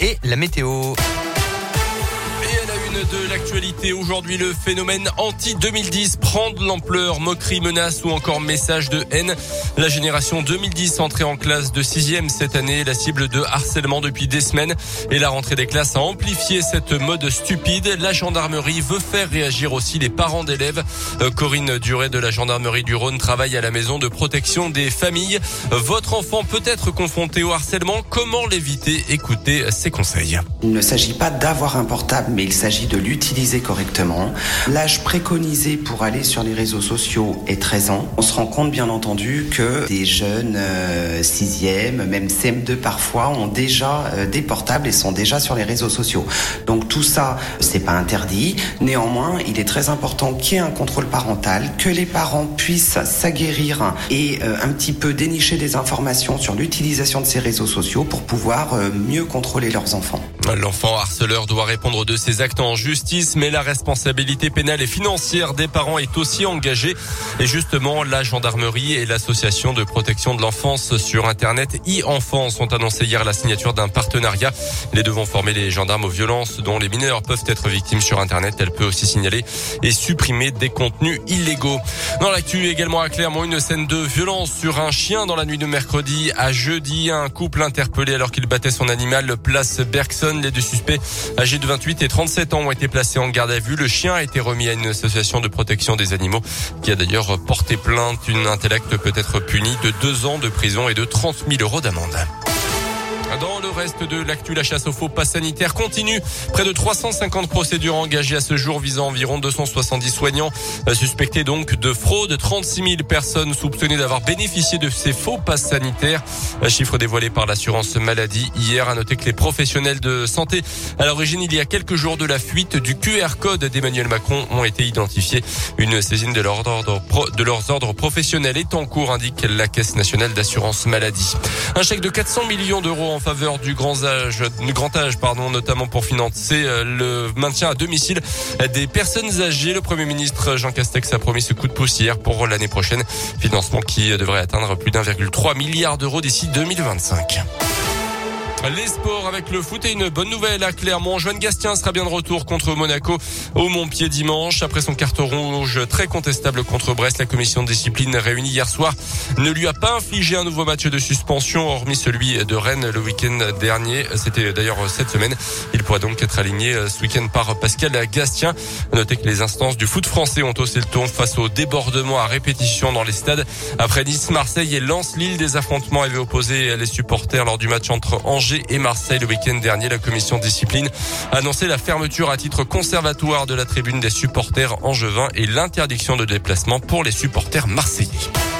Et la météo de l'actualité. Aujourd'hui, le phénomène anti-2010 prend de l'ampleur. Moquerie, menace ou encore message de haine. La génération 2010 entrée en classe de 6e cette année, la cible de harcèlement depuis des semaines. Et la rentrée des classes a amplifié cette mode stupide. La gendarmerie veut faire réagir aussi les parents d'élèves. Euh, Corinne Duré de la gendarmerie du Rhône travaille à la maison de protection des familles. Votre enfant peut être confronté au harcèlement. Comment l'éviter? Écoutez ses conseils. Il ne s'agit pas d'avoir un portable, mais il s'agit de l'utiliser correctement. L'âge préconisé pour aller sur les réseaux sociaux est 13 ans. On se rend compte bien entendu que des jeunes 6e, euh, même CM2 parfois, ont déjà euh, des portables et sont déjà sur les réseaux sociaux. Donc tout ça, c'est pas interdit. Néanmoins, il est très important qu'il y ait un contrôle parental, que les parents puissent s'aguerrir et euh, un petit peu dénicher des informations sur l'utilisation de ces réseaux sociaux pour pouvoir mieux contrôler leurs enfants. L'enfant harceleur doit répondre de ses actes en justice, mais la responsabilité pénale et financière des parents est aussi engagée. Et justement, la gendarmerie et l'association de protection de l'enfance sur Internet e-enfance ont annoncé hier la signature d'un partenariat. Les deux vont former les gendarmes aux violences dont les mineurs peuvent être victimes sur Internet. Elle peut aussi signaler et supprimer des contenus illégaux. Dans l'actu également à Clermont, une scène de violence sur un chien dans la nuit de mercredi à jeudi. Un couple interpellé alors qu'il battait son animal place Bergson. Les deux suspects âgés de 28 et 37 ans ont été placés en garde à vue. Le chien a été remis à une association de protection des animaux qui a d'ailleurs porté plainte. Une intellect peut être punie de deux ans de prison et de 30 000 euros d'amende. Dans le reste de l'actu, la chasse aux faux pas sanitaires continue. Près de 350 procédures engagées à ce jour visant environ 270 soignants euh, suspectés donc de fraude. 36 000 personnes soupçonnées d'avoir bénéficié de ces faux passes sanitaires. Un chiffre dévoilé par l'assurance maladie hier. À noter que les professionnels de santé à l'origine il y a quelques jours de la fuite du QR code d'Emmanuel Macron ont été identifiés. Une saisine de, de leurs ordres professionnels est en cours, indique la Caisse nationale d'assurance maladie. Un chèque de 400 millions d'euros en faveur du grand âge, du grand âge, pardon, notamment pour financer euh, le maintien à domicile des personnes âgées. Le Premier ministre Jean Castex a promis ce coup de poussière pour l'année prochaine. Financement qui devrait atteindre plus d'1,3 milliard d'euros d'ici 2025. Les sports avec le foot et une bonne nouvelle à Clermont. Joanne Gastien sera bien de retour contre Monaco au Montpied dimanche. Après son carton rouge très contestable contre Brest, la commission de discipline réunie hier soir ne lui a pas infligé un nouveau match de suspension, hormis celui de Rennes le week-end dernier. C'était d'ailleurs cette semaine. Il pourra donc être aligné ce week-end par Pascal Gastien. Notez que les instances du foot français ont haussé le ton face au débordement à répétition dans les stades. Après Nice, Marseille et Lens, Lille, des affrontements avaient opposé les supporters lors du match entre Angers et Marseille le week-end dernier. La commission de discipline a annoncé la fermeture à titre conservatoire de la tribune des supporters angevins et l'interdiction de déplacement pour les supporters marseillais.